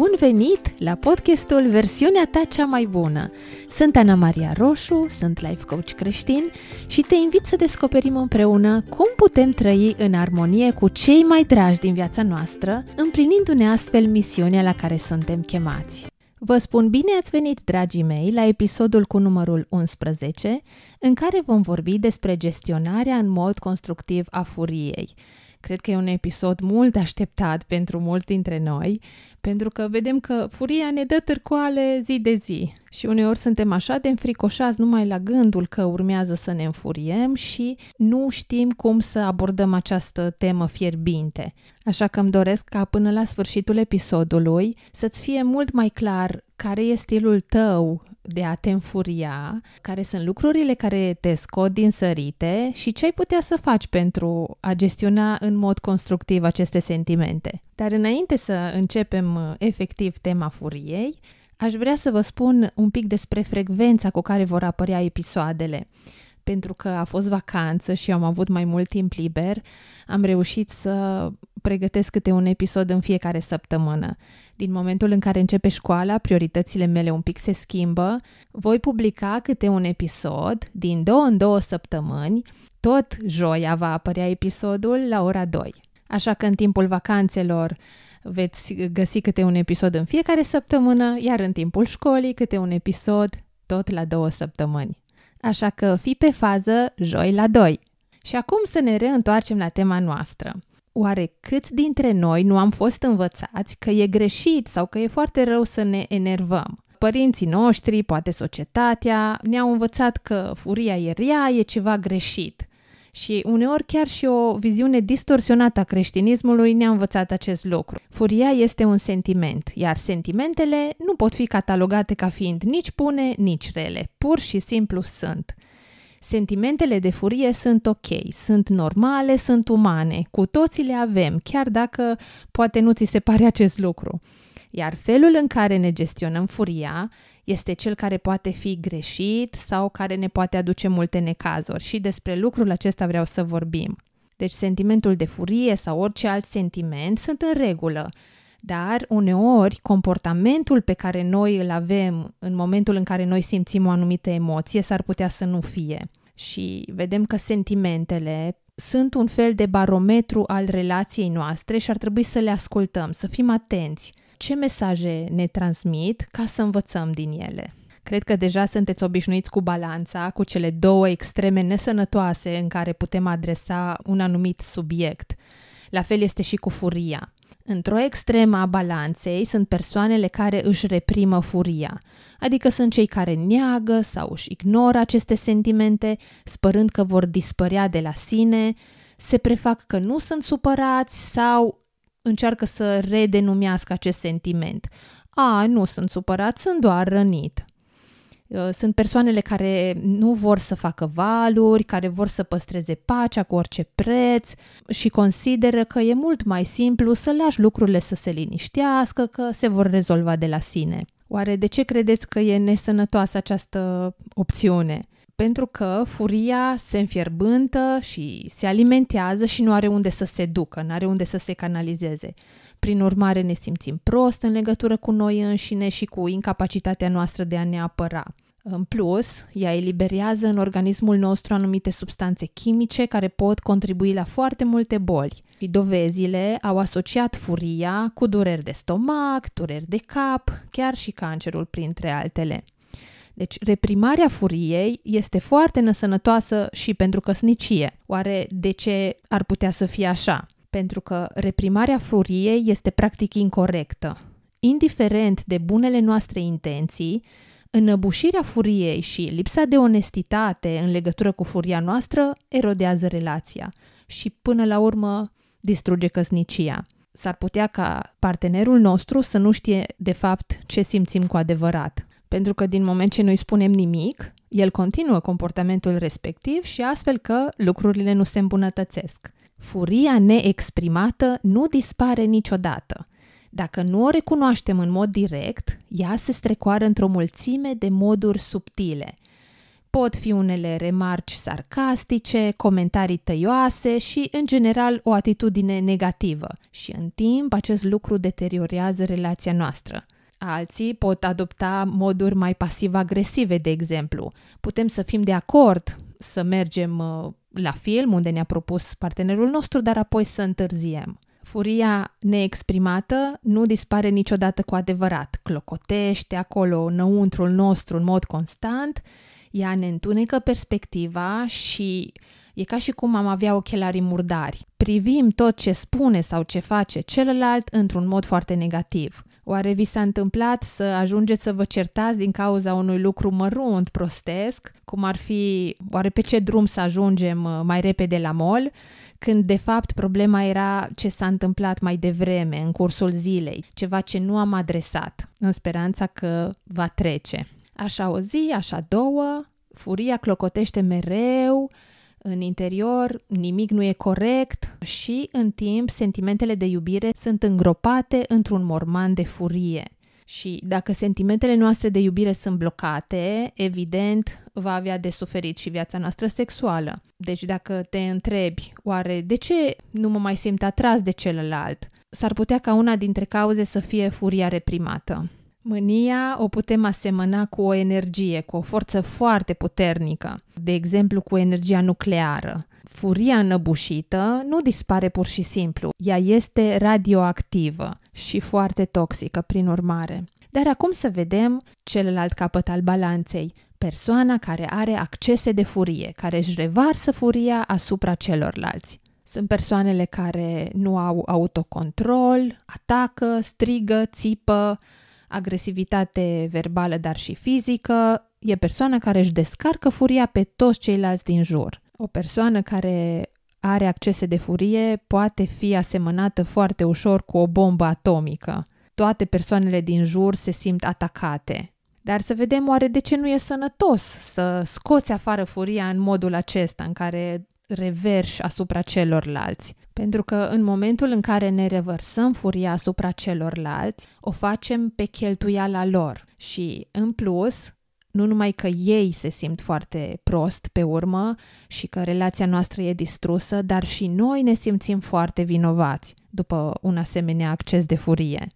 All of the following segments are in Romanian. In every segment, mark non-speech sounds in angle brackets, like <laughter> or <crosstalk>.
Bun venit la podcastul Versiunea ta cea mai bună! Sunt Ana Maria Roșu, sunt life coach creștin și te invit să descoperim împreună cum putem trăi în armonie cu cei mai dragi din viața noastră, împlinindu-ne astfel misiunea la care suntem chemați. Vă spun bine ați venit, dragii mei, la episodul cu numărul 11, în care vom vorbi despre gestionarea în mod constructiv a furiei. Cred că e un episod mult așteptat pentru mulți dintre noi, pentru că vedem că furia ne dă târcoale zi de zi și uneori suntem așa de înfricoșați numai la gândul că urmează să ne înfuriem și nu știm cum să abordăm această temă fierbinte. Așa că îmi doresc ca până la sfârșitul episodului să-ți fie mult mai clar care e stilul tău de a te înfuria, care sunt lucrurile care te scot din sărite și ce ai putea să faci pentru a gestiona în mod constructiv aceste sentimente. Dar înainte să începem uh, efectiv tema furiei, aș vrea să vă spun un pic despre frecvența cu care vor apărea episoadele pentru că a fost vacanță și am avut mai mult timp liber, am reușit să pregătesc câte un episod în fiecare săptămână. Din momentul în care începe școala, prioritățile mele un pic se schimbă. Voi publica câte un episod din două în două săptămâni. Tot joia va apărea episodul la ora 2. Așa că în timpul vacanțelor veți găsi câte un episod în fiecare săptămână, iar în timpul școlii câte un episod tot la două săptămâni. Așa că fi pe fază joi la 2. Și acum să ne reîntoarcem la tema noastră. Oare câți dintre noi nu am fost învățați că e greșit sau că e foarte rău să ne enervăm? Părinții noștri, poate societatea, ne-au învățat că furia e rea, e ceva greșit. Și uneori chiar și o viziune distorsionată a creștinismului ne-a învățat acest lucru. Furia este un sentiment, iar sentimentele nu pot fi catalogate ca fiind nici bune, nici rele. Pur și simplu sunt. Sentimentele de furie sunt ok, sunt normale, sunt umane, cu toții le avem, chiar dacă poate nu ți se pare acest lucru. Iar felul în care ne gestionăm furia este cel care poate fi greșit sau care ne poate aduce multe necazuri și despre lucrul acesta vreau să vorbim. Deci sentimentul de furie sau orice alt sentiment sunt în regulă, dar uneori comportamentul pe care noi îl avem în momentul în care noi simțim o anumită emoție s-ar putea să nu fie. Și vedem că sentimentele sunt un fel de barometru al relației noastre și ar trebui să le ascultăm, să fim atenți ce mesaje ne transmit ca să învățăm din ele. Cred că deja sunteți obișnuiți cu balanța, cu cele două extreme nesănătoase în care putem adresa un anumit subiect. La fel este și cu furia. Într-o extremă a balanței sunt persoanele care își reprimă furia, adică sunt cei care neagă sau își ignoră aceste sentimente, spărând că vor dispărea de la sine, se prefac că nu sunt supărați sau încearcă să redenumească acest sentiment. A, nu sunt supărat, sunt doar rănit. Uh, sunt persoanele care nu vor să facă valuri, care vor să păstreze pacea cu orice preț și consideră că e mult mai simplu să lași lucrurile să se liniștească, că se vor rezolva de la sine. Oare de ce credeți că e nesănătoasă această opțiune? Pentru că furia se înfierbântă și se alimentează și nu are unde să se ducă, nu are unde să se canalizeze. Prin urmare ne simțim prost în legătură cu noi înșine și cu incapacitatea noastră de a ne apăra. În plus, ea eliberează în organismul nostru anumite substanțe chimice care pot contribui la foarte multe boli. Și dovezile au asociat furia cu dureri de stomac, dureri de cap, chiar și cancerul printre altele. Deci, reprimarea furiei este foarte nesănătoasă și pentru căsnicie. Oare de ce ar putea să fie așa? Pentru că reprimarea furiei este practic incorrectă. Indiferent de bunele noastre intenții, înăbușirea furiei și lipsa de onestitate în legătură cu furia noastră erodează relația și până la urmă distruge căsnicia. S-ar putea ca partenerul nostru să nu știe de fapt ce simțim cu adevărat pentru că din moment ce nu îi spunem nimic, el continuă comportamentul respectiv și astfel că lucrurile nu se îmbunătățesc. Furia neexprimată nu dispare niciodată. Dacă nu o recunoaștem în mod direct, ea se strecoară într-o mulțime de moduri subtile. Pot fi unele remarci sarcastice, comentarii tăioase și, în general, o atitudine negativă. Și, în timp, acest lucru deteriorează relația noastră. Alții pot adopta moduri mai pasiv-agresive, de exemplu. Putem să fim de acord să mergem uh, la film unde ne-a propus partenerul nostru, dar apoi să întârziem. Furia neexprimată nu dispare niciodată cu adevărat. Clocotește acolo înăuntrul nostru în mod constant, ea ne întunecă perspectiva și e ca și cum am avea ochelarii murdari. Privim tot ce spune sau ce face celălalt într-un mod foarte negativ. Oare vi s-a întâmplat să ajungeți să vă certați din cauza unui lucru mărunt, prostesc, cum ar fi oare pe ce drum să ajungem uh, mai repede la mol, când de fapt problema era ce s-a întâmplat mai devreme, în cursul zilei, ceva ce nu am adresat, în speranța că va trece. Așa o zi, așa două, furia clocotește mereu, în interior nimic nu e corect și, în timp, sentimentele de iubire sunt îngropate într-un morman de furie. Și dacă sentimentele noastre de iubire sunt blocate, evident va avea de suferit și viața noastră sexuală. Deci dacă te întrebi, oare de ce nu mă mai simt atras de celălalt? S-ar putea ca una dintre cauze să fie furia reprimată. Mânia o putem asemăna cu o energie, cu o forță foarte puternică, de exemplu cu energia nucleară. Furia înăbușită nu dispare pur și simplu, ea este radioactivă și foarte toxică prin urmare. Dar acum să vedem celălalt capăt al balanței, persoana care are accese de furie, care își revarsă furia asupra celorlalți. Sunt persoanele care nu au autocontrol, atacă, strigă, țipă, agresivitate verbală, dar și fizică, e persoana care își descarcă furia pe toți ceilalți din jur. O persoană care are accese de furie poate fi asemănată foarte ușor cu o bombă atomică. Toate persoanele din jur se simt atacate. Dar să vedem oare de ce nu e sănătos să scoți afară furia în modul acesta în care reverși asupra celorlalți. Pentru că în momentul în care ne revărsăm furia asupra celorlalți, o facem pe cheltuiala lor. Și, în plus, nu numai că ei se simt foarte prost pe urmă și că relația noastră e distrusă, dar și noi ne simțim foarte vinovați după un asemenea acces de furie.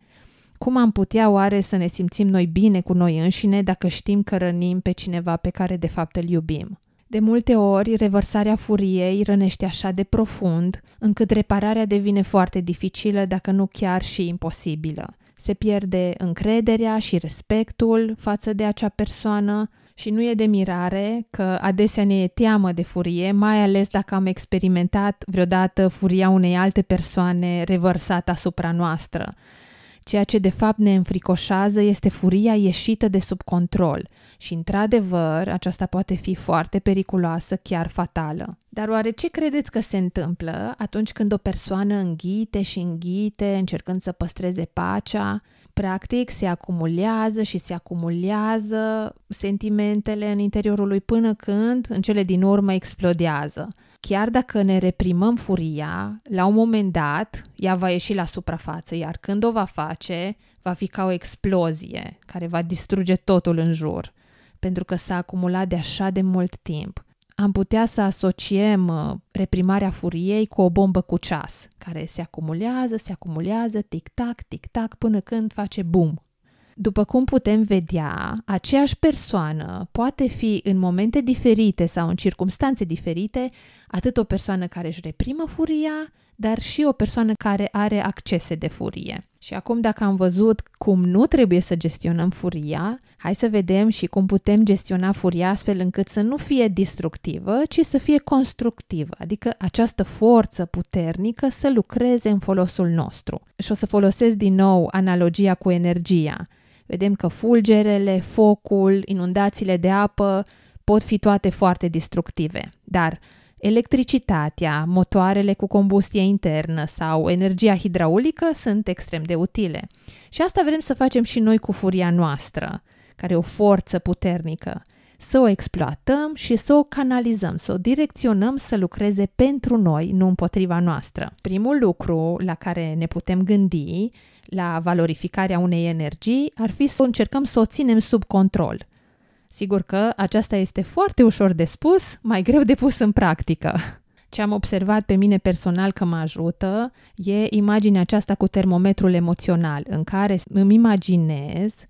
Cum am putea oare să ne simțim noi bine cu noi înșine dacă știm că rănim pe cineva pe care de fapt îl iubim? De multe ori, revărsarea furiei rănește așa de profund, încât repararea devine foarte dificilă, dacă nu chiar și imposibilă. Se pierde încrederea și respectul față de acea persoană și nu e de mirare că adesea ne e teamă de furie, mai ales dacă am experimentat vreodată furia unei alte persoane revărsată asupra noastră. Ceea ce de fapt ne înfricoșează este furia ieșită de sub control și, într-adevăr, aceasta poate fi foarte periculoasă, chiar fatală. Dar oare ce credeți că se întâmplă atunci când o persoană înghite și înghite, încercând să păstreze pacea, practic se acumulează și se acumulează sentimentele în interiorul lui până când, în cele din urmă, explodează. Chiar dacă ne reprimăm furia, la un moment dat, ea va ieși la suprafață, iar când o va face, va fi ca o explozie care va distruge totul în jur, pentru că s-a acumulat de așa de mult timp. Am putea să asociem uh, reprimarea furiei cu o bombă cu ceas, care se acumulează, se acumulează, tic-tac, tic-tac, până când face boom după cum putem vedea, aceeași persoană poate fi în momente diferite sau în circumstanțe diferite atât o persoană care își reprimă furia, dar și o persoană care are accese de furie. Și acum dacă am văzut cum nu trebuie să gestionăm furia, hai să vedem și cum putem gestiona furia astfel încât să nu fie destructivă, ci să fie constructivă, adică această forță puternică să lucreze în folosul nostru. Și o să folosesc din nou analogia cu energia. Vedem că fulgerele, focul, inundațiile de apă pot fi toate foarte destructive, dar electricitatea, motoarele cu combustie internă sau energia hidraulică sunt extrem de utile. Și asta vrem să facem și noi cu furia noastră, care e o forță puternică. Să o exploatăm și să o canalizăm, să o direcționăm să lucreze pentru noi, nu împotriva noastră. Primul lucru la care ne putem gândi la valorificarea unei energii ar fi să încercăm să o ținem sub control. Sigur că aceasta este foarte ușor de spus, mai greu de pus în practică. Ce am observat pe mine personal că mă ajută e imaginea aceasta cu termometrul emoțional, în care îmi imaginez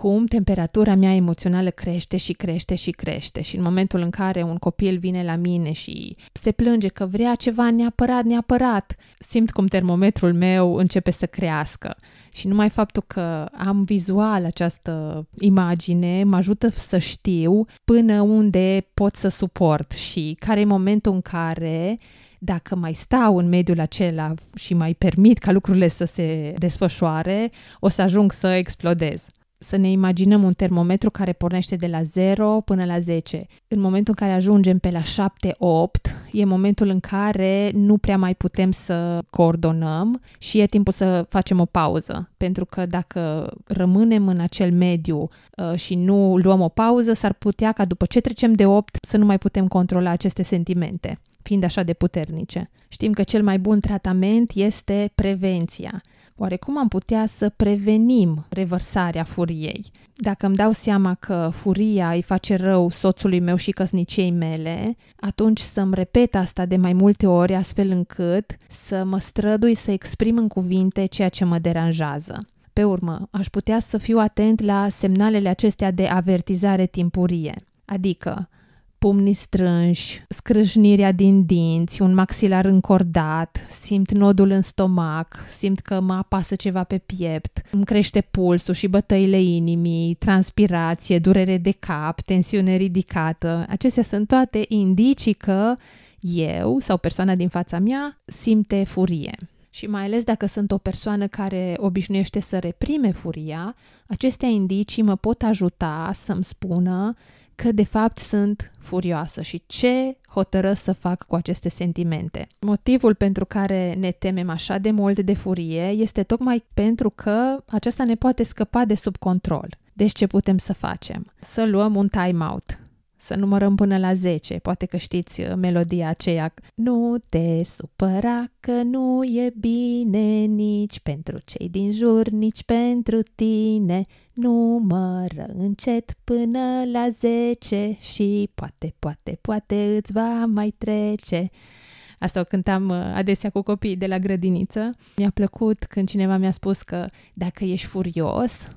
cum temperatura mea emoțională crește și crește și crește și în momentul în care un copil vine la mine și se plânge că vrea ceva neapărat, neapărat, simt cum termometrul meu începe să crească. Și numai faptul că am vizual această imagine mă ajută să știu până unde pot să suport și care e momentul în care dacă mai stau în mediul acela și mai permit ca lucrurile să se desfășoare, o să ajung să explodez să ne imaginăm un termometru care pornește de la 0 până la 10. În momentul în care ajungem pe la 7-8, e momentul în care nu prea mai putem să coordonăm și e timpul să facem o pauză. Pentru că dacă rămânem în acel mediu uh, și nu luăm o pauză, s-ar putea ca după ce trecem de 8 să nu mai putem controla aceste sentimente fiind așa de puternice. Știm că cel mai bun tratament este prevenția. Oare cum am putea să prevenim revărsarea furiei? Dacă îmi dau seama că furia îi face rău soțului meu și căsniciei mele, atunci să-mi repet asta de mai multe ori astfel încât să mă strădui să exprim în cuvinte ceea ce mă deranjează. Pe urmă, aș putea să fiu atent la semnalele acestea de avertizare timpurie, adică pumnii strânși, scrâșnirea din dinți, un maxilar încordat, simt nodul în stomac, simt că mă apasă ceva pe piept, îmi crește pulsul și bătăile inimii, transpirație, durere de cap, tensiune ridicată. Acestea sunt toate indicii că eu sau persoana din fața mea simte furie. Și mai ales dacă sunt o persoană care obișnuiește să reprime furia, acestea indicii mă pot ajuta să-mi spună că de fapt sunt furioasă și ce hotărăsc să fac cu aceste sentimente. Motivul pentru care ne temem așa de mult de furie este tocmai pentru că aceasta ne poate scăpa de sub control. Deci ce putem să facem? Să luăm un time-out, să numărăm până la 10. Poate că știți uh, melodia aceea. Nu te supăra că nu e bine nici pentru cei din jur, nici pentru tine. Numără încet până la 10 și poate, poate, poate îți va mai trece. Asta o cântam uh, adesea cu copiii de la grădiniță. Mi-a plăcut când cineva mi-a spus că dacă ești furios,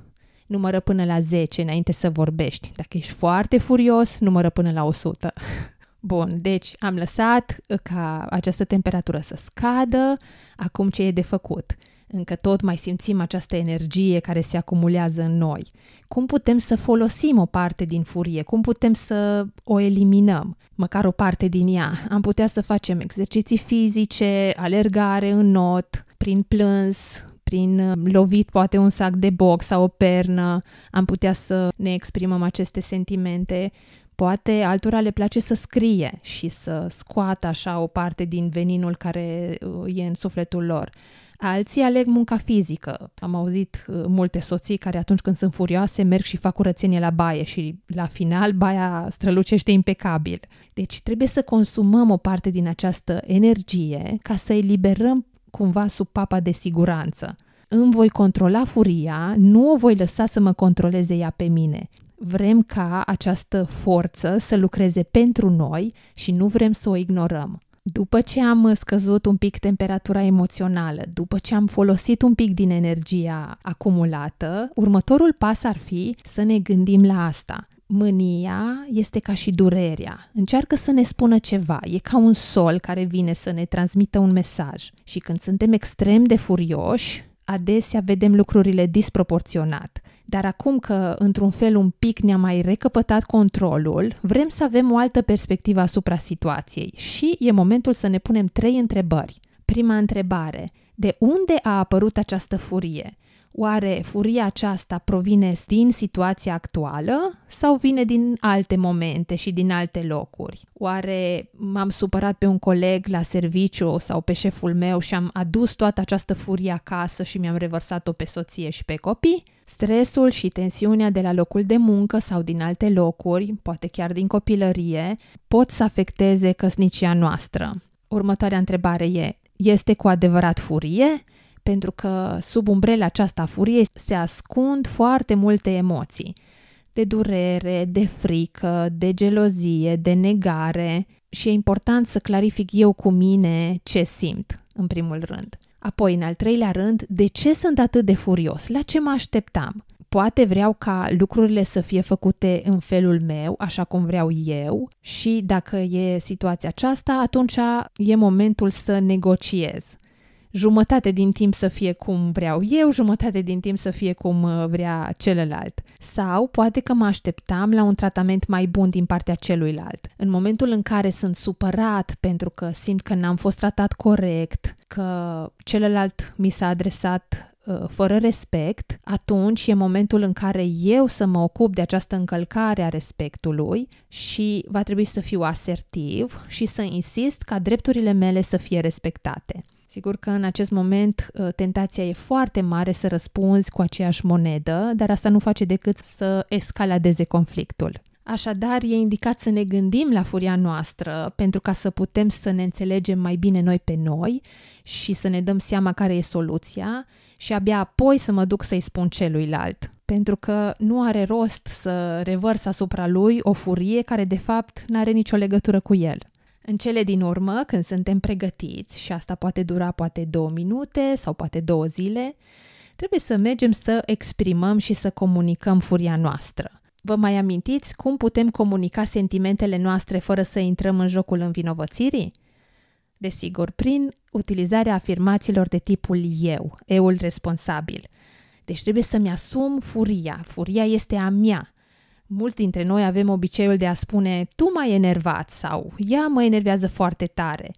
numără până la 10 înainte să vorbești. Dacă ești foarte furios, numără până la 100. <laughs> Bun, deci am lăsat ca această temperatură să scadă. Acum ce e de făcut? Încă tot mai simțim această energie care se acumulează în noi. Cum putem să folosim o parte din furie? Cum putem să o eliminăm? Măcar o parte din ea. Am putea să facem exerciții fizice, alergare în not, prin plâns, prin uh, lovit poate un sac de box sau o pernă, am putea să ne exprimăm aceste sentimente. Poate altora le place să scrie și să scoată așa o parte din veninul care uh, e în sufletul lor. Alții aleg munca fizică. Am auzit uh, multe soții care atunci când sunt furioase merg și fac curățenie la baie și la final baia strălucește impecabil. Deci trebuie să consumăm o parte din această energie ca să eliberăm cumva sub papa de siguranță. Îmi voi controla furia, nu o voi lăsa să mă controleze ea pe mine. Vrem ca această forță să lucreze pentru noi și nu vrem să o ignorăm. După ce am scăzut un pic temperatura emoțională, după ce am folosit un pic din energia acumulată, următorul pas ar fi să ne gândim la asta. Mânia este ca și durerea. Încearcă să ne spună ceva. E ca un sol care vine să ne transmită un mesaj. Și când suntem extrem de furioși, adesea vedem lucrurile disproporționat. Dar acum că, într-un fel, un pic ne-a mai recăpătat controlul, vrem să avem o altă perspectivă asupra situației și e momentul să ne punem trei întrebări. Prima întrebare. De unde a apărut această furie? Oare furia aceasta provine din situația actuală sau vine din alte momente și din alte locuri? Oare m-am supărat pe un coleg la serviciu sau pe șeful meu și am adus toată această furie acasă și mi-am revărsat-o pe soție și pe copii? Stresul și tensiunea de la locul de muncă sau din alte locuri, poate chiar din copilărie, pot să afecteze căsnicia noastră. Următoarea întrebare e, este cu adevărat furie? Pentru că sub umbrela aceasta a furiei se ascund foarte multe emoții. de durere, de frică, de gelozie, de negare și e important să clarific eu cu mine ce simt, în primul rând. Apoi, în al treilea rând, de ce sunt atât de furios? La ce mă așteptam? Poate vreau ca lucrurile să fie făcute în felul meu, așa cum vreau eu, și dacă e situația aceasta, atunci e momentul să negociez jumătate din timp să fie cum vreau eu, jumătate din timp să fie cum uh, vrea celălalt. Sau poate că mă așteptam la un tratament mai bun din partea celuilalt. În momentul în care sunt supărat pentru că simt că n-am fost tratat corect, că celălalt mi s-a adresat uh, fără respect, atunci e momentul în care eu să mă ocup de această încălcare a respectului și va trebui să fiu asertiv și să insist ca drepturile mele să fie respectate. Sigur că în acest moment uh, tentația e foarte mare să răspunzi cu aceeași monedă, dar asta nu face decât să escaladeze conflictul. Așadar, e indicat să ne gândim la furia noastră pentru ca să putem să ne înțelegem mai bine noi pe noi și să ne dăm seama care e soluția și abia apoi să mă duc să-i spun celuilalt. Pentru că nu are rost să revărs asupra lui o furie care de fapt nu are nicio legătură cu el. În cele din urmă, când suntem pregătiți, și asta poate dura poate două minute sau poate două zile, trebuie să mergem să exprimăm și să comunicăm furia noastră. Vă mai amintiți cum putem comunica sentimentele noastre fără să intrăm în jocul învinovățirii? Desigur, prin utilizarea afirmațiilor de tipul eu, eul responsabil. Deci trebuie să-mi asum furia. Furia este a mea. Mulți dintre noi avem obiceiul de a spune tu m-ai enervat sau ea mă enervează foarte tare.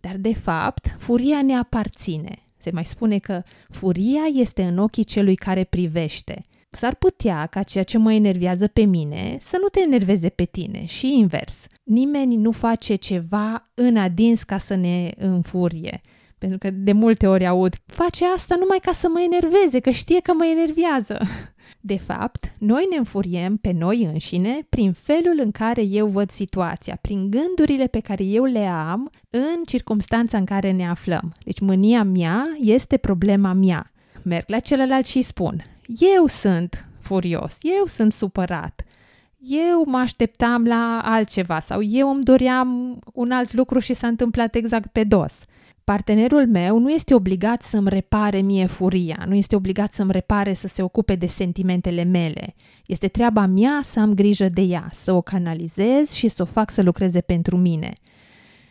Dar de fapt, furia ne aparține. Se mai spune că furia este în ochii celui care privește. S-ar putea ca ceea ce mă enervează pe mine să nu te enerveze pe tine și invers. Nimeni nu face ceva în adins ca să ne înfurie. Pentru că de multe ori aud, face asta numai ca să mă enerveze, că știe că mă enervează. <laughs> De fapt, noi ne înfuriem pe noi înșine prin felul în care eu văd situația, prin gândurile pe care eu le am în circumstanța în care ne aflăm. Deci mânia mea este problema mea. Merg la celălalt și spun, eu sunt furios, eu sunt supărat, eu mă așteptam la altceva sau eu îmi doream un alt lucru și s-a întâmplat exact pe dos. Partenerul meu nu este obligat să-mi repare mie furia, nu este obligat să-mi repare să se ocupe de sentimentele mele. Este treaba mea să am grijă de ea, să o canalizez și să o fac să lucreze pentru mine.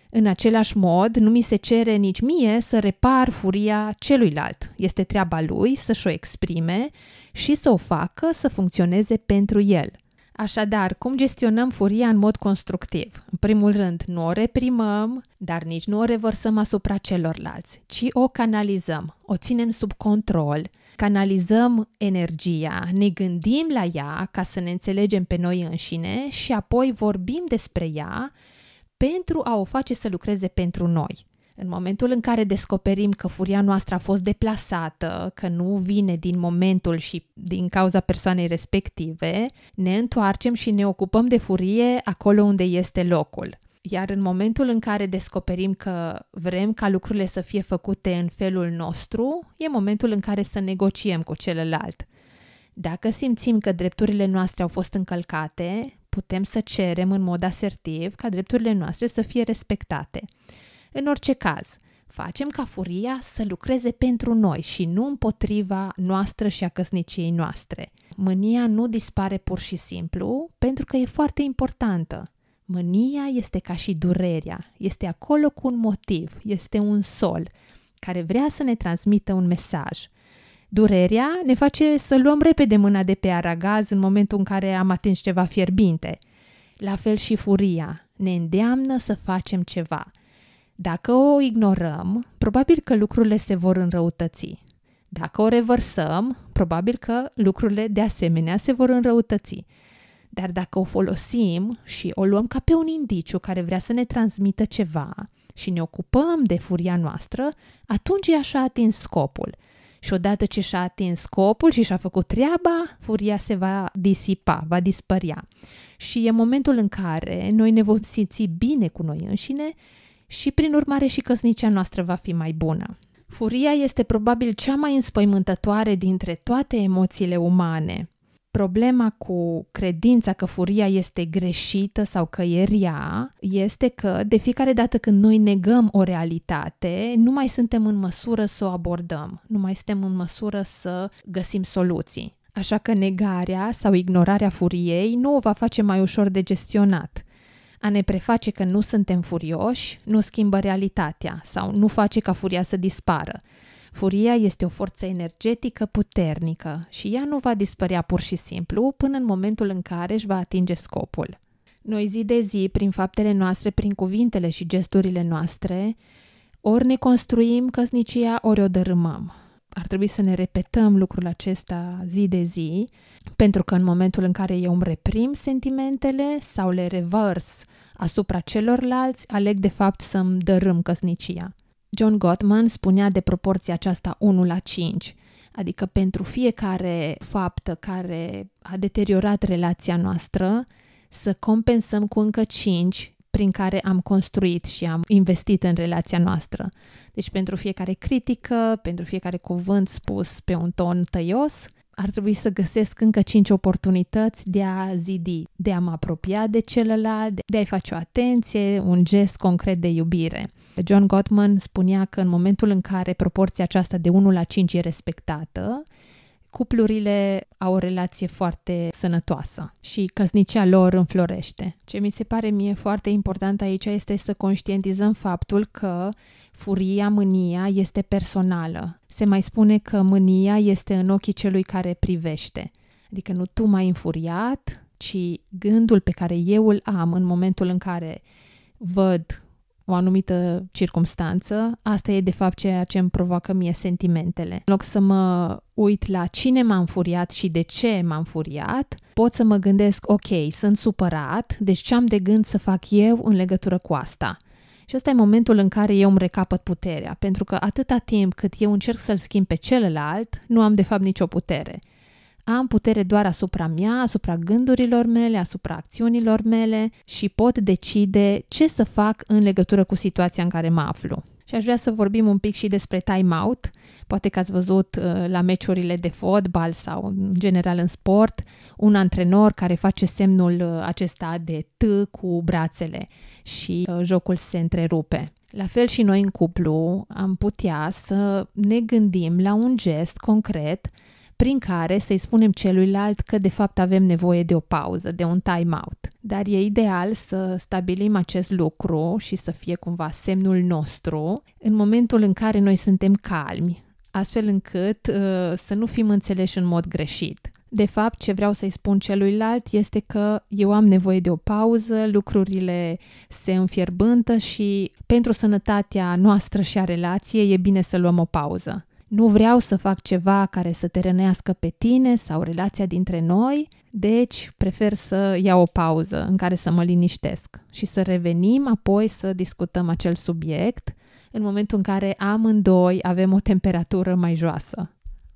În același mod, nu mi se cere nici mie să repar furia celuilalt. Este treaba lui să-și o exprime și să o facă să funcționeze pentru el – Așadar, cum gestionăm furia în mod constructiv? În primul rând, nu o reprimăm, dar nici nu o revărsăm asupra celorlalți, ci o canalizăm, o ținem sub control, canalizăm energia, ne gândim la ea ca să ne înțelegem pe noi înșine și apoi vorbim despre ea pentru a o face să lucreze pentru noi. În momentul în care descoperim că furia noastră a fost deplasată, că nu vine din momentul și din cauza persoanei respective, ne întoarcem și ne ocupăm de furie acolo unde este locul. Iar în momentul în care descoperim că vrem ca lucrurile să fie făcute în felul nostru, e momentul în care să negociem cu celălalt. Dacă simțim că drepturile noastre au fost încălcate, putem să cerem în mod asertiv ca drepturile noastre să fie respectate. În orice caz, facem ca furia să lucreze pentru noi și nu împotriva noastră și a căsniciei noastre. Mânia nu dispare pur și simplu pentru că e foarte importantă. Mânia este ca și durerea, este acolo cu un motiv, este un sol care vrea să ne transmită un mesaj. Durerea ne face să luăm repede mâna de pe aragaz în momentul în care am atins ceva fierbinte. La fel și furia ne îndeamnă să facem ceva – dacă o ignorăm, probabil că lucrurile se vor înrăutăți. Dacă o revărsăm, probabil că lucrurile de asemenea se vor înrăutăți. Dar dacă o folosim și o luăm ca pe un indiciu care vrea să ne transmită ceva și ne ocupăm de furia noastră, atunci ea și-a atins scopul. Și odată ce și-a atins scopul și și-a făcut treaba, furia se va disipa, va dispărea. Și e momentul în care noi ne vom simți bine cu noi înșine și prin urmare și căsnicia noastră va fi mai bună. Furia este probabil cea mai înspăimântătoare dintre toate emoțiile umane. Problema cu credința că furia este greșită sau că e rea este că de fiecare dată când noi negăm o realitate, nu mai suntem în măsură să o abordăm, nu mai suntem în măsură să găsim soluții. Așa că negarea sau ignorarea furiei nu o va face mai ușor de gestionat. A ne preface că nu suntem furioși nu schimbă realitatea sau nu face ca furia să dispară. Furia este o forță energetică puternică și ea nu va dispărea pur și simplu până în momentul în care își va atinge scopul. Noi zi de zi, prin faptele noastre, prin cuvintele și gesturile noastre, ori ne construim căsnicia, ori o dărâmăm. Ar trebui să ne repetăm lucrul acesta zi de zi, pentru că în momentul în care eu îmi reprim sentimentele sau le revers asupra celorlalți, aleg de fapt să-mi dărâm căsnicia. John Gottman spunea de proporția aceasta 1 la 5, adică pentru fiecare faptă care a deteriorat relația noastră, să compensăm cu încă 5 prin care am construit și am investit în relația noastră. Deci pentru fiecare critică, pentru fiecare cuvânt spus pe un ton tăios, ar trebui să găsesc încă cinci oportunități de a zidi, de a mă apropia de celălalt, de a-i face o atenție, un gest concret de iubire. John Gottman spunea că în momentul în care proporția aceasta de 1 la 5 e respectată, cuplurile au o relație foarte sănătoasă și căsnicia lor înflorește. Ce mi se pare mie foarte important aici este să conștientizăm faptul că furia, mânia este personală. Se mai spune că mânia este în ochii celui care privește. Adică nu tu m-ai înfuriat, ci gândul pe care eu îl am în momentul în care văd o anumită circumstanță, asta e de fapt ceea ce îmi provoacă mie sentimentele. În loc să mă uit la cine m-a înfuriat și de ce m-a înfuriat, pot să mă gândesc, ok, sunt supărat, deci ce am de gând să fac eu în legătură cu asta? Și ăsta e momentul în care eu îmi recapăt puterea, pentru că atâta timp cât eu încerc să-l schimb pe celălalt, nu am de fapt nicio putere. Am putere doar asupra mea, asupra gândurilor mele, asupra acțiunilor mele și pot decide ce să fac în legătură cu situația în care mă aflu. Și aș vrea să vorbim un pic și despre time-out. Poate că ați văzut uh, la meciurile de fotbal sau în general în sport un antrenor care face semnul uh, acesta de T cu brațele și uh, jocul se întrerupe. La fel și noi în cuplu am putea să ne gândim la un gest concret prin care să-i spunem celuilalt că de fapt avem nevoie de o pauză, de un time-out. Dar e ideal să stabilim acest lucru și să fie cumva semnul nostru în momentul în care noi suntem calmi, astfel încât uh, să nu fim înțeleși în mod greșit. De fapt, ce vreau să-i spun celuilalt este că eu am nevoie de o pauză, lucrurile se înfierbântă și pentru sănătatea noastră și a relației e bine să luăm o pauză. Nu vreau să fac ceva care să te rănească pe tine sau relația dintre noi, deci prefer să iau o pauză în care să mă liniștesc și să revenim apoi să discutăm acel subiect în momentul în care amândoi avem o temperatură mai joasă.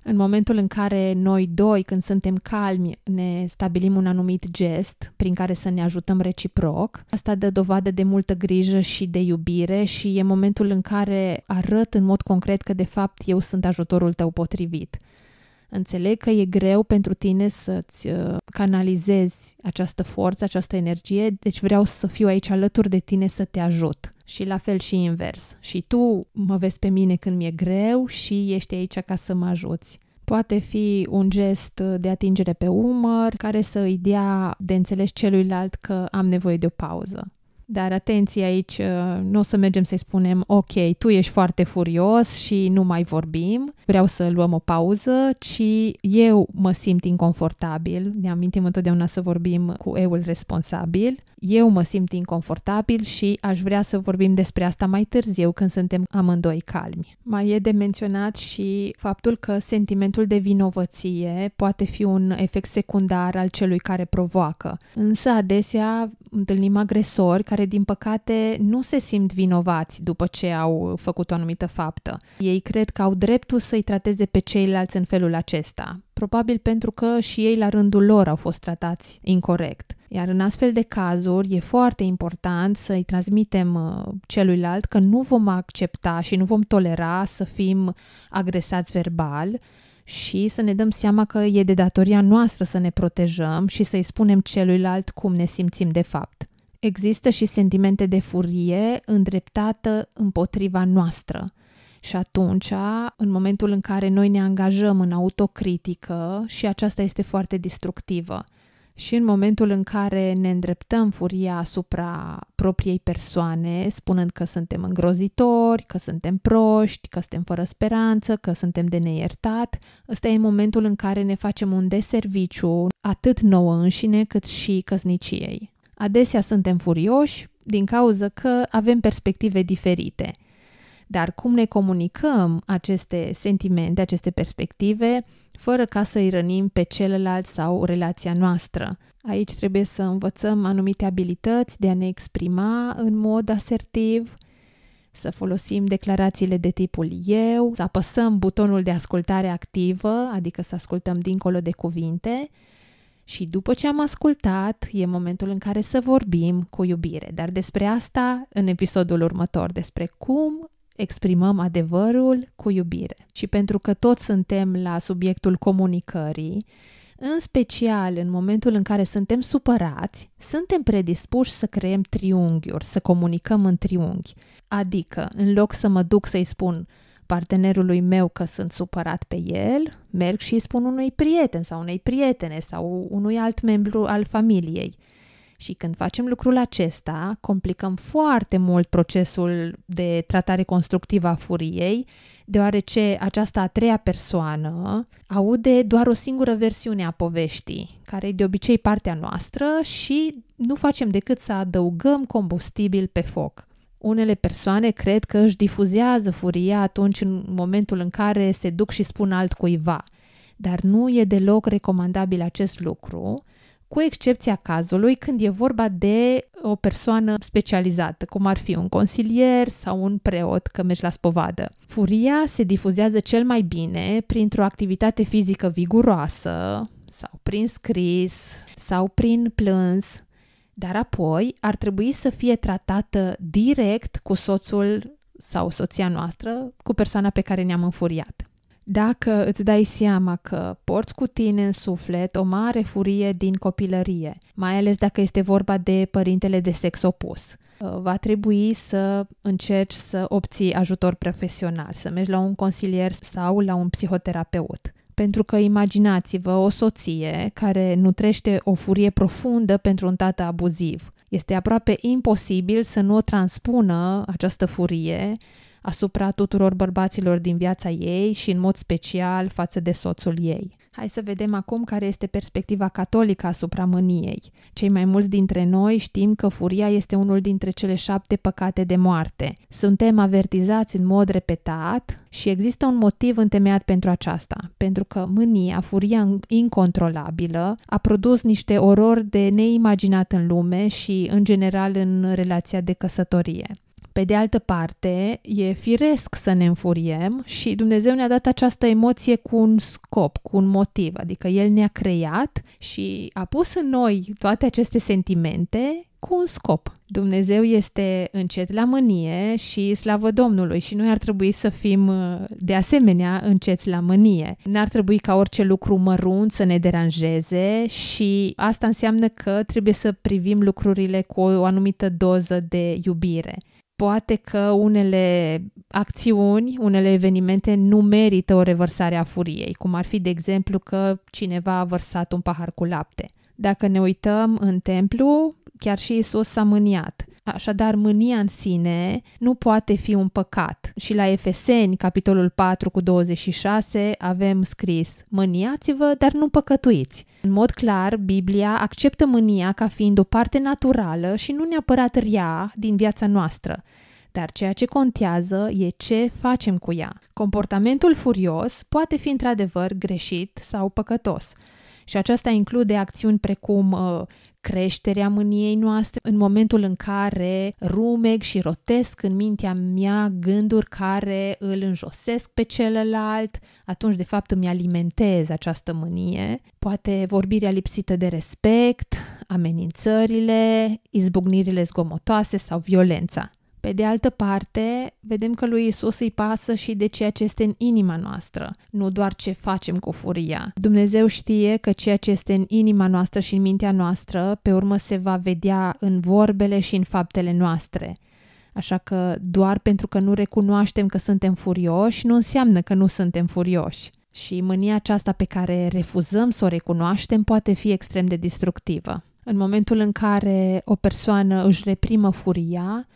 În momentul în care noi doi, când suntem calmi, ne stabilim un anumit gest prin care să ne ajutăm reciproc, asta dă dovadă de multă grijă și de iubire și e momentul în care arăt în mod concret că de fapt eu sunt ajutorul tău potrivit. Înțeleg că e greu pentru tine să-ți uh, canalizezi această forță, această energie, deci vreau să fiu aici alături de tine să te ajut. Și la fel și invers. Și tu mă vezi pe mine când mi-e greu și ești aici ca să mă ajuți. Poate fi un gest de atingere pe umăr care să îi dea de înțeles celuilalt că am nevoie de o pauză. Dar atenție aici, uh, nu o să mergem să-i spunem, ok, tu ești foarte furios și nu mai vorbim, vreau să luăm o pauză, ci eu mă simt inconfortabil, ne amintim întotdeauna să vorbim cu eul responsabil, eu mă simt inconfortabil și aș vrea să vorbim despre asta mai târziu când suntem amândoi calmi. Mai e de menționat și faptul că sentimentul de vinovăție poate fi un efect secundar al celui care provoacă, însă adesea întâlnim agresori care, din păcate, nu se simt vinovați după ce au făcut o anumită faptă. Ei cred că au dreptul să-i trateze pe ceilalți în felul acesta, probabil pentru că și ei la rândul lor au fost tratați incorrect. Iar în astfel de cazuri e foarte important să-i transmitem uh, celuilalt că nu vom accepta și nu vom tolera să fim agresați verbal și să ne dăm seama că e de datoria noastră să ne protejăm și să-i spunem celuilalt cum ne simțim de fapt. Există și sentimente de furie îndreptată împotriva noastră. Și atunci, în momentul în care noi ne angajăm în autocritică, și aceasta este foarte destructivă, și în momentul în care ne îndreptăm furia asupra propriei persoane, spunând că suntem îngrozitori, că suntem proști, că suntem fără speranță, că suntem de neiertat, ăsta e momentul în care ne facem un deserviciu atât nouă înșine cât și căsniciei. Adesea suntem furioși din cauza că avem perspective diferite. Dar cum ne comunicăm aceste sentimente, aceste perspective, fără ca să îi rănim pe celălalt sau relația noastră? Aici trebuie să învățăm anumite abilități de a ne exprima în mod asertiv, să folosim declarațiile de tipul eu, să apăsăm butonul de ascultare activă, adică să ascultăm dincolo de cuvinte, și după ce am ascultat, e momentul în care să vorbim cu iubire. Dar despre asta în episodul următor, despre cum exprimăm adevărul cu iubire. Și pentru că toți suntem la subiectul comunicării, în special în momentul în care suntem supărați, suntem predispuși să creăm triunghiuri, să comunicăm în triunghi. Adică, în loc să mă duc să-i spun partenerului meu că sunt supărat pe el, merg și îi spun unui prieten sau unei prietene sau unui alt membru al familiei. Și când facem lucrul acesta, complicăm foarte mult procesul de tratare constructivă a furiei, deoarece această a treia persoană aude doar o singură versiune a poveștii, care e de obicei partea noastră și nu facem decât să adăugăm combustibil pe foc. Unele persoane cred că își difuzează furia atunci în momentul în care se duc și spun altcuiva, dar nu e deloc recomandabil acest lucru, cu excepția cazului când e vorba de o persoană specializată, cum ar fi un consilier sau un preot că mergi la spovadă. Furia se difuzează cel mai bine printr-o activitate fizică viguroasă sau prin scris sau prin plâns, dar apoi ar trebui să fie tratată direct cu soțul sau soția noastră, cu persoana pe care ne-am înfuriat. Dacă îți dai seama că porți cu tine în suflet o mare furie din copilărie, mai ales dacă este vorba de părintele de sex opus, uh, va trebui să încerci să obții ajutor profesional, să mergi la un consilier sau la un psihoterapeut. Pentru că imaginați-vă o soție care nutrește o furie profundă pentru un tată abuziv. Este aproape imposibil să nu o transpună această furie asupra tuturor bărbaților din viața ei și în mod special față de soțul ei. Hai să vedem acum care este perspectiva catolică asupra mâniei. Cei mai mulți dintre noi știm că furia este unul dintre cele șapte păcate de moarte. Suntem avertizați în mod repetat și există un motiv întemeiat pentru aceasta, pentru că mânia, furia incontrolabilă, a produs niște orori de neimaginat în lume și, în general, în relația de căsătorie. Pe de altă parte, e firesc să ne înfuriem și Dumnezeu ne-a dat această emoție cu un scop, cu un motiv, adică El ne-a creat și a pus în noi toate aceste sentimente cu un scop. Dumnezeu este încet la mânie și slavă Domnului și noi ar trebui să fim de asemenea înceți la mânie. N-ar trebui ca orice lucru mărunt să ne deranjeze și asta înseamnă că trebuie să privim lucrurile cu o anumită doză de iubire poate că unele acțiuni, unele evenimente nu merită o revărsare a furiei, cum ar fi, de exemplu, că cineva a vărsat un pahar cu lapte. Dacă ne uităm în templu, chiar și Isus s-a mâniat. Așadar, mânia în sine nu poate fi un păcat. Și la Efeseni, capitolul 4 cu 26, avem scris Mâniați-vă, dar nu păcătuiți. În mod clar, Biblia acceptă mânia ca fiind o parte naturală și nu neapărat rea din viața noastră. Dar ceea ce contează e ce facem cu ea. Comportamentul furios poate fi într-adevăr greșit sau păcătos. Și aceasta include acțiuni precum uh, creșterea mâniei noastre în momentul în care rumeg și rotesc în mintea mea gânduri care îl înjosesc pe celălalt, atunci de fapt îmi alimentez această mânie. Poate vorbirea lipsită de respect, amenințările, izbucnirile zgomotoase sau violența. Pe de altă parte, vedem că lui Isus îi pasă și de ceea ce este în inima noastră, nu doar ce facem cu furia. Dumnezeu știe că ceea ce este în inima noastră și în mintea noastră, pe urmă se va vedea în vorbele și în faptele noastre. Așa că doar pentru că nu recunoaștem că suntem furioși, nu înseamnă că nu suntem furioși. Și mânia aceasta pe care refuzăm să o recunoaștem poate fi extrem de destructivă. În momentul în care o persoană își reprimă furia,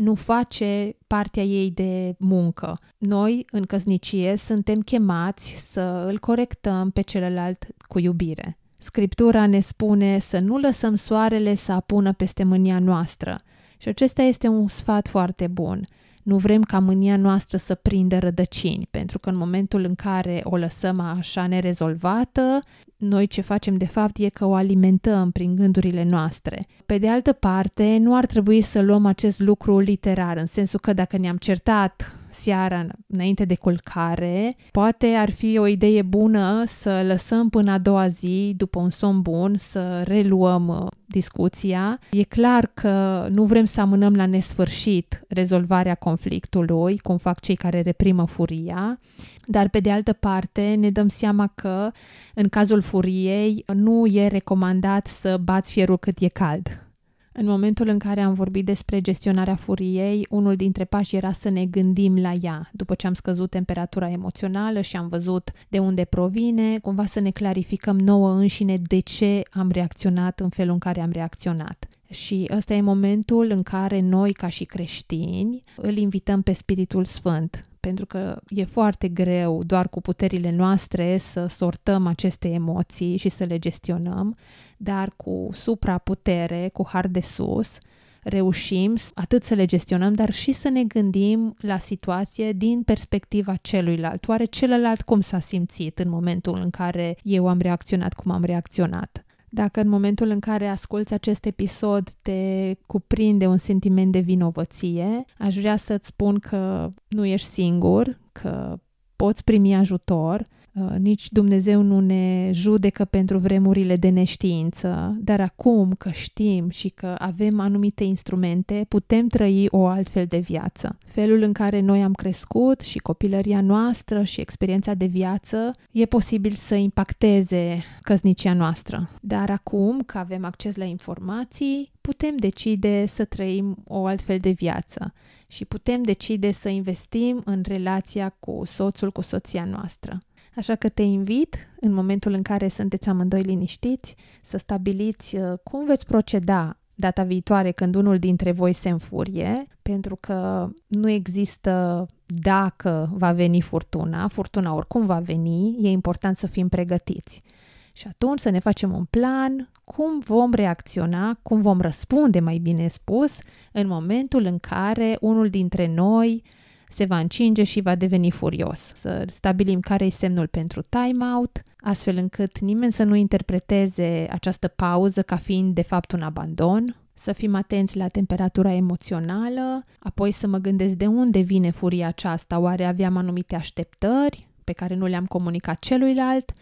nu face partea ei de muncă. Noi, în căsnicie, suntem chemați să îl corectăm pe celălalt cu iubire. Scriptura ne spune să nu lăsăm soarele să apună peste mânia noastră. Și acesta este un sfat foarte bun. Nu vrem ca mânia noastră să prindă rădăcini, pentru că în momentul în care o lăsăm așa nerezolvată, noi ce facem de fapt e că o alimentăm prin gândurile noastre. Pe de altă parte, nu ar trebui să luăm acest lucru literar, în sensul că dacă ne-am certat seara înainte de culcare, poate ar fi o idee bună să lăsăm până a doua zi, după un somn bun, să reluăm uh, discuția. E clar că nu vrem să amânăm la nesfârșit rezolvarea conflictului, cum fac cei care reprimă furia, dar pe de altă parte ne dăm seama că în cazul furiei nu e recomandat să bați fierul cât e cald în momentul în care am vorbit despre gestionarea furiei, unul dintre pași era să ne gândim la ea. După ce am scăzut temperatura emoțională și am văzut de unde provine, cumva să ne clarificăm nouă înșine de ce am reacționat în felul în care am reacționat. Și ăsta e momentul în care noi, ca și creștini, îl invităm pe Spiritul Sfânt pentru că e foarte greu doar cu puterile noastre să sortăm aceste emoții și să le gestionăm, dar cu supraputere, cu har de sus, reușim atât să le gestionăm, dar și să ne gândim la situație din perspectiva celuilalt. Oare celălalt cum s-a simțit în momentul în care eu am reacționat cum am reacționat? Dacă în momentul în care asculți acest episod te cuprinde un sentiment de vinovăție, aș vrea să-ți spun că nu ești singur, că poți primi ajutor Uh, nici Dumnezeu nu ne judecă pentru vremurile de neștiință, dar acum că știm și că avem anumite instrumente, putem trăi o altfel de viață. Felul în care noi am crescut și copilăria noastră și experiența de viață e posibil să impacteze căsnicia noastră. Dar acum că avem acces la informații, putem decide să trăim o altfel de viață și putem decide să investim în relația cu soțul, cu soția noastră. Așa că te invit, în momentul în care sunteți amândoi liniștiți, să stabiliți uh, cum veți proceda data viitoare când unul dintre voi se înfurie, pentru că nu există dacă va veni furtuna, furtuna oricum va veni, e important să fim pregătiți. Și atunci să ne facem un plan cum vom reacționa, cum vom răspunde, mai bine spus, în momentul în care unul dintre noi se va încinge și va deveni furios. Să stabilim care e semnul pentru timeout, astfel încât nimeni să nu interpreteze această pauză ca fiind de fapt un abandon, să fim atenți la temperatura emoțională, apoi să mă gândesc de unde vine furia aceasta, oare aveam anumite așteptări pe care nu le-am comunicat celuilalt,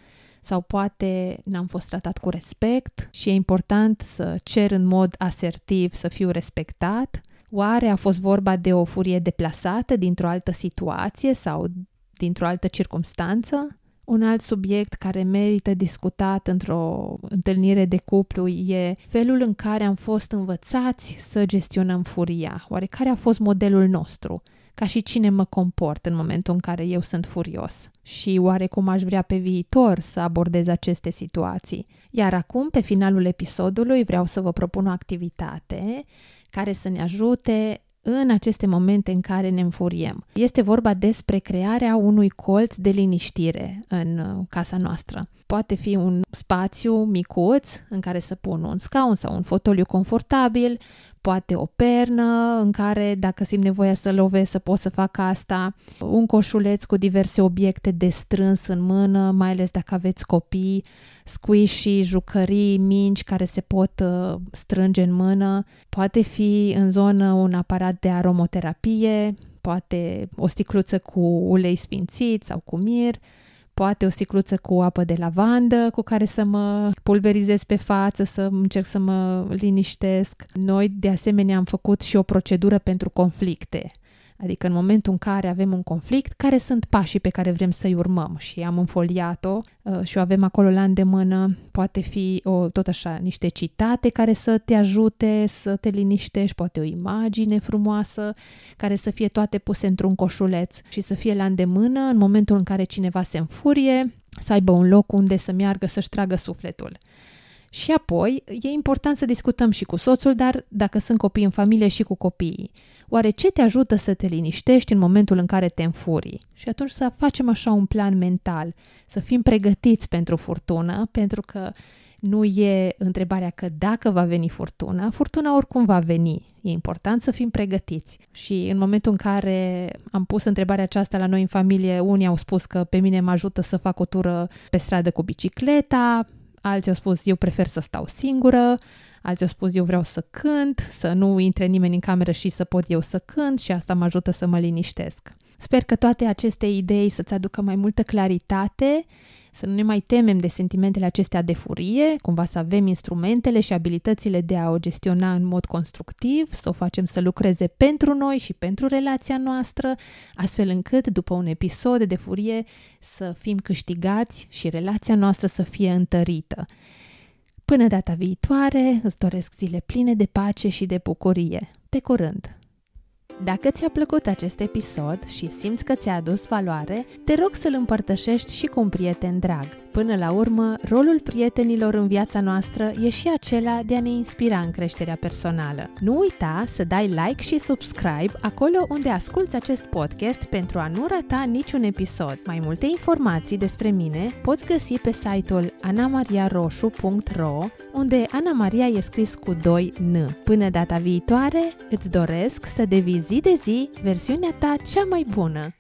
sau poate n-am fost tratat cu respect? Și e important să cer în mod asertiv să fiu respectat Oare a fost vorba de o furie deplasată dintr-o altă situație sau dintr-o altă circumstanță? Un alt subiect care merită discutat într-o întâlnire de cuplu e felul în care am fost învățați să gestionăm furia. Oare care a fost modelul nostru? Ca și cine mă comport în momentul în care eu sunt furios? Și oare cum aș vrea pe viitor să abordez aceste situații? Iar acum, pe finalul episodului, vreau să vă propun o activitate care să ne ajute în aceste momente în care ne înfuriem. Este vorba despre crearea unui colț de liniștire în uh, casa noastră. Poate fi un spațiu micuț în care să pun un scaun sau un fotoliu confortabil, poate o pernă în care, dacă simt nevoia să lovesc, să pot să fac asta, un coșuleț cu diverse obiecte de strâns în mână, mai ales dacă aveți copii, squishy, jucării, mingi care se pot uh, strânge în mână, poate fi în zonă un aparat de aromoterapie, poate o sticluță cu ulei sfințit sau cu mir, poate o sticluță cu apă de lavandă cu care să mă pulverizez pe față, să încerc să mă liniștesc. Noi, de asemenea, am făcut și o procedură pentru conflicte. Adică în momentul în care avem un conflict, care sunt pașii pe care vrem să-i urmăm și am înfoliat-o uh, și o avem acolo la îndemână. Poate fi o, tot așa niște citate care să te ajute să te liniștești, poate o imagine frumoasă care să fie toate puse într-un coșuleț și să fie la îndemână în momentul în care cineva se înfurie, să aibă un loc unde să meargă să-și tragă sufletul. Și apoi, e important să discutăm și cu soțul, dar dacă sunt copii în familie și cu copiii. Oare ce te ajută să te liniștești în momentul în care te înfurii? Și atunci să facem așa un plan mental, să fim pregătiți pentru furtună, pentru că nu e întrebarea că dacă va veni furtuna, furtuna oricum va veni. E important să fim pregătiți. Și în momentul în care am pus întrebarea aceasta la noi în familie, unii au spus că pe mine mă ajută să fac o tură pe stradă cu bicicleta, alții au spus eu prefer să stau singură, alții au spus eu vreau să cânt, să nu intre nimeni în cameră și să pot eu să cânt și asta mă ajută să mă liniștesc. Sper că toate aceste idei să-ți aducă mai multă claritate, să nu ne mai temem de sentimentele acestea de furie, cumva să avem instrumentele și abilitățile de a o gestiona în mod constructiv, să o facem să lucreze pentru noi și pentru relația noastră, astfel încât după un episod de furie să fim câștigați și relația noastră să fie întărită. Până data viitoare, îți doresc zile pline de pace și de bucurie. Pe curând! Dacă ți-a plăcut acest episod și simți că ți-a adus valoare, te rog să-l împărtășești și cu un prieten drag. Până la urmă, rolul prietenilor în viața noastră e și acela de a ne inspira în creșterea personală. Nu uita să dai like și subscribe acolo unde asculți acest podcast pentru a nu rata niciun episod. Mai multe informații despre mine poți găsi pe site-ul anamariaroșu.ro unde Ana Maria e scris cu 2 N. Până data viitoare, îți doresc să devii zi de zi versiunea ta cea mai bună.